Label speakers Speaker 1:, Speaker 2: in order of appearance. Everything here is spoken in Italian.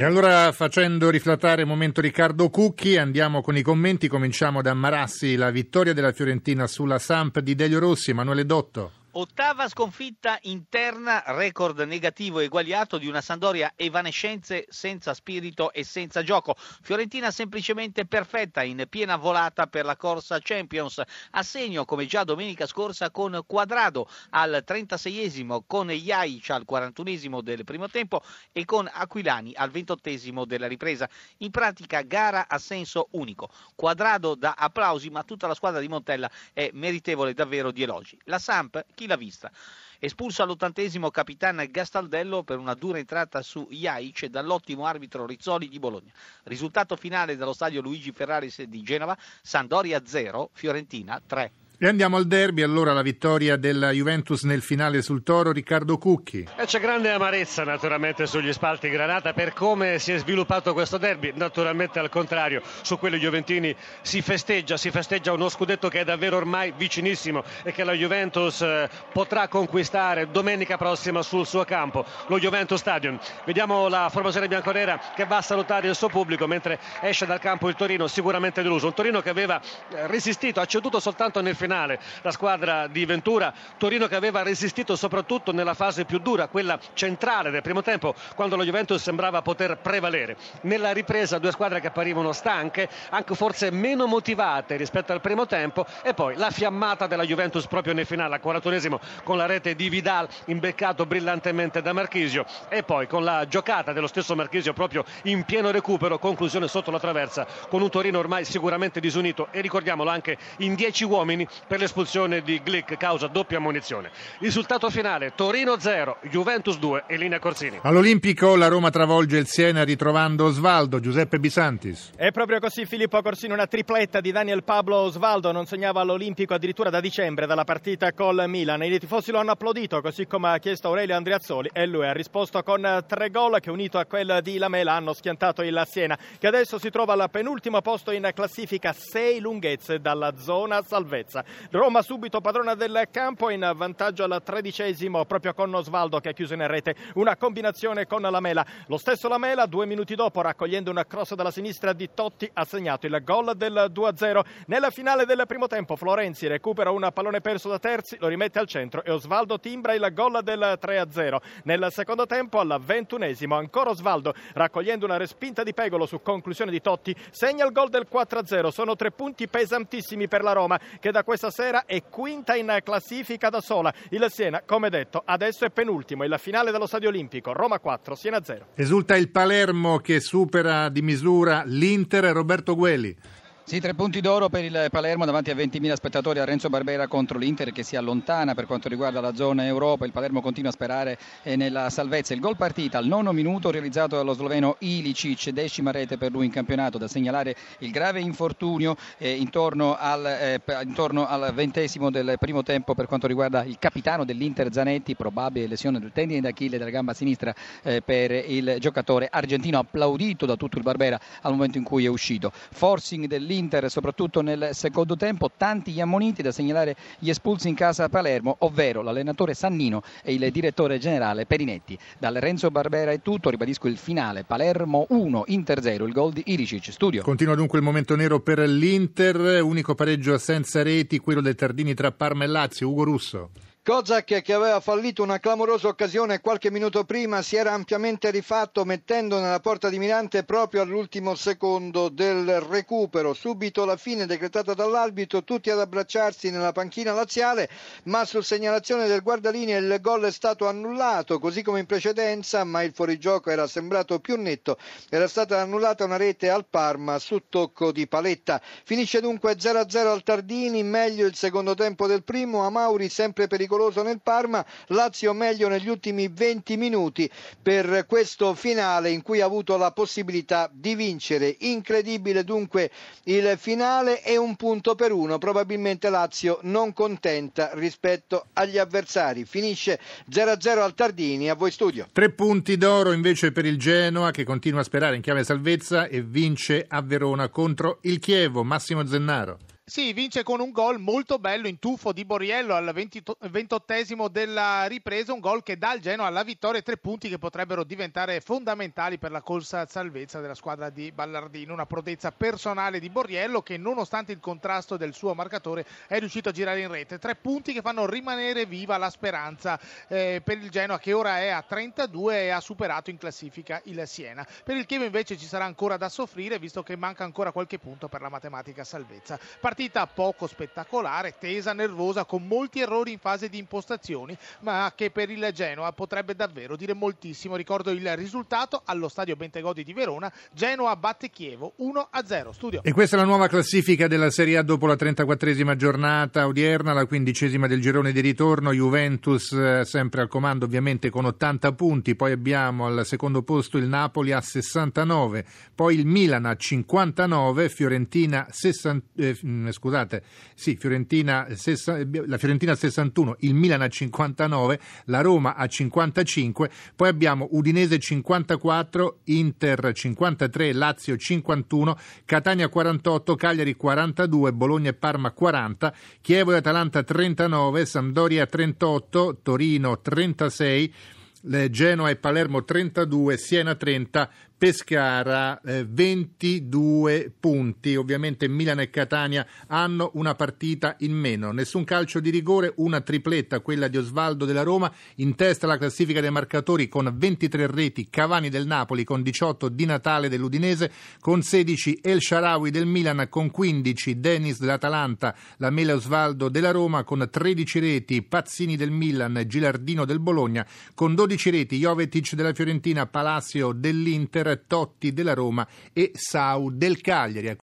Speaker 1: E allora facendo riflattare il momento Riccardo Cucchi andiamo con i commenti, cominciamo da Marassi, la vittoria della Fiorentina sulla Samp di Delio Rossi, Emanuele Dotto.
Speaker 2: Ottava sconfitta interna, record negativo eguagliato di una Sandoria evanescenze senza spirito e senza gioco. Fiorentina semplicemente perfetta in piena volata per la corsa Champions. A segno come già domenica scorsa con Quadrado al 36esimo, con Jaic al 41esimo del primo tempo e con Aquilani al 28esimo della ripresa. In pratica gara a senso unico. Quadrado dà applausi ma tutta la squadra di Montella è meritevole davvero di elogi. La Samp chi l'ha vista? Espulso all'ottantesimo capitano Gastaldello per una dura entrata su Jaic dall'ottimo arbitro Rizzoli di Bologna. Risultato finale dallo stadio Luigi Ferraris di Genova, Sandoria 0, Fiorentina 3.
Speaker 1: E andiamo al derby, allora la vittoria della Juventus nel finale sul Toro, Riccardo Cucchi.
Speaker 3: E c'è grande amarezza naturalmente sugli spalti Granata per come si è sviluppato questo derby, naturalmente al contrario, su quelli Juventini si festeggia, si festeggia uno scudetto che è davvero ormai vicinissimo e che la Juventus eh, potrà conquistare domenica prossima sul suo campo, lo Juventus Stadium. Vediamo la formazione bianconera che va a salutare il suo pubblico mentre esce dal campo il Torino sicuramente deluso, un Torino che aveva eh, resistito, ha ceduto soltanto nel finale finale la squadra di Ventura, Torino che aveva resistito soprattutto nella fase più dura, quella centrale del primo tempo, quando lo Juventus sembrava poter prevalere. Nella ripresa due squadre che apparivano stanche, anche forse meno motivate rispetto al primo tempo e poi la fiammata della Juventus proprio nel finale, al 41esimo con la rete di Vidal imbeccato brillantemente da Marchisio e poi con la giocata dello stesso Marchisio proprio in pieno recupero, conclusione sotto la traversa con un Torino ormai sicuramente disunito e ricordiamolo anche in 10 uomini per l'espulsione di Glick causa doppia munizione. Risultato finale Torino 0, Juventus 2 e linea Corsini.
Speaker 1: All'Olimpico la Roma travolge il Siena ritrovando Osvaldo, Giuseppe Bisantis.
Speaker 4: È proprio così Filippo Corsini, una tripletta di Daniel Pablo Osvaldo non segnava all'Olimpico addirittura da dicembre dalla partita col Milan. I tifosi lo hanno applaudito così come ha chiesto Aurelio Andriazzoli e lui ha risposto con tre gol che unito a quel di Lamela hanno schiantato il Siena che adesso si trova al penultimo posto in classifica, sei lunghezze dalla zona salvezza. Roma subito padrona del campo in vantaggio al tredicesimo proprio con Osvaldo che ha chiuso in rete una combinazione con Lamela. Lo stesso Lamela due minuti dopo raccogliendo una cross dalla sinistra di Totti ha segnato il gol del 2-0. Nella finale del primo tempo Florenzi recupera un pallone perso da Terzi, lo rimette al centro e Osvaldo timbra il gol del 3-0. Nel secondo tempo al ventunesimo ancora Osvaldo raccogliendo una respinta di Pegolo su conclusione di Totti segna il gol del 4-0. Sono tre punti pesantissimi per la Roma che da questa sera è quinta in classifica da sola. Il Siena, come detto, adesso è penultimo. Il finale dello Stadio Olimpico, Roma 4, Siena 0.
Speaker 1: Esulta il Palermo che supera di misura l'Inter Roberto Gueli.
Speaker 5: Sì, tre punti d'oro per il Palermo davanti a 20.000 spettatori a Renzo Barbera contro l'Inter che si allontana per quanto riguarda la zona Europa. Il Palermo continua a sperare eh, nella salvezza. Il gol partita al nono minuto realizzato dallo sloveno Ilicic, decima rete per lui in campionato. Da segnalare il grave infortunio eh, intorno, al, eh, intorno, al, ventesimo del primo tempo per quanto riguarda il capitano dell'Inter Zanetti, probabile lesione del tendine d'Achille della gamba sinistra eh, per il giocatore argentino applaudito da tutto il Barbera al momento in cui è uscito. Forcing dell'Inter dell'Inter, soprattutto nel secondo tempo, tanti gli ammoniti da segnalare gli espulsi in casa a Palermo, ovvero l'allenatore Sannino e il direttore generale Perinetti. Dal Renzo Barbera è tutto, ribadisco il finale, Palermo 1, Inter 0, il gol di Iricic, studio.
Speaker 1: Continua dunque il momento nero per l'Inter, unico pareggio senza reti, quello del Tardini tra Parma e Lazio, Ugo Russo.
Speaker 6: Kozak che aveva fallito una clamorosa occasione qualche minuto prima si era ampiamente rifatto mettendo nella porta di Mirante proprio all'ultimo secondo del recupero. Subito la fine decretata dall'arbitro, tutti ad abbracciarsi nella panchina laziale, ma su segnalazione del guardalinea il gol è stato annullato, così come in precedenza, ma il fuorigioco era sembrato più netto. Era stata annullata una rete al Parma su tocco di paletta. Finisce dunque 0-0 al Tardini, meglio il secondo tempo del primo, Amauri sempre pericoloso pericoloso nel Parma, Lazio meglio negli ultimi 20 minuti per questo finale in cui ha avuto la possibilità di vincere. Incredibile dunque il finale e un punto per uno, probabilmente Lazio non contenta rispetto agli avversari. Finisce 0-0 al Tardini, a voi studio.
Speaker 1: Tre punti d'oro invece per il Genoa che continua a sperare in chiave salvezza e vince a Verona contro il Chievo, Massimo Zennaro.
Speaker 7: Sì, vince con un gol molto bello in tuffo di Borriello al 28 della ripresa, un gol che dà al Genoa la vittoria e tre punti che potrebbero diventare fondamentali per la corsa salvezza della squadra di Ballardino. Una prodezza personale di Borriello che nonostante il contrasto del suo marcatore è riuscito a girare in rete. Tre punti che fanno rimanere viva la speranza eh, per il Genoa che ora è a 32 e ha superato in classifica il Siena. Per il Chievo invece ci sarà ancora da soffrire visto che manca ancora qualche punto per la matematica salvezza. Partita poco spettacolare, tesa, nervosa, con molti errori in fase di impostazioni, ma che per il Genoa potrebbe davvero dire moltissimo. Ricordo il risultato allo stadio Bentegodi di Verona, Genoa batte Chievo 1-0. Studio.
Speaker 1: E questa è la nuova classifica della Serie A dopo la 34esima giornata odierna, la quindicesima del girone di ritorno, Juventus eh, sempre al comando ovviamente con 80 punti, poi abbiamo al secondo posto il Napoli a 69, poi il Milan a 59, Fiorentina 60, eh, scusate, sì, Fiorentina, la Fiorentina a 61, il Milan a 59, la Roma a 55, poi abbiamo Udinese 54, Inter 53, Lazio 51, Catania 48, Cagliari 42, Bologna e Parma 40, Chievo e Atalanta 39, Sampdoria 38, Torino 36, Genoa e Palermo 32, Siena 30, Pescara eh, 22 punti, ovviamente Milan e Catania hanno una partita in meno, nessun calcio di rigore, una tripletta, quella di Osvaldo della Roma, in testa la classifica dei marcatori con 23 reti, Cavani del Napoli con 18, Di Natale dell'Udinese con 16, El Sharawi del Milan con 15, Dennis dell'Atalanta, la Mela Osvaldo della Roma con 13 reti, Pazzini del Milan, Gilardino del Bologna con 12 reti, Jovetic della Fiorentina, Palacio dell'Inter, Totti della Roma e Sau del Cagliari.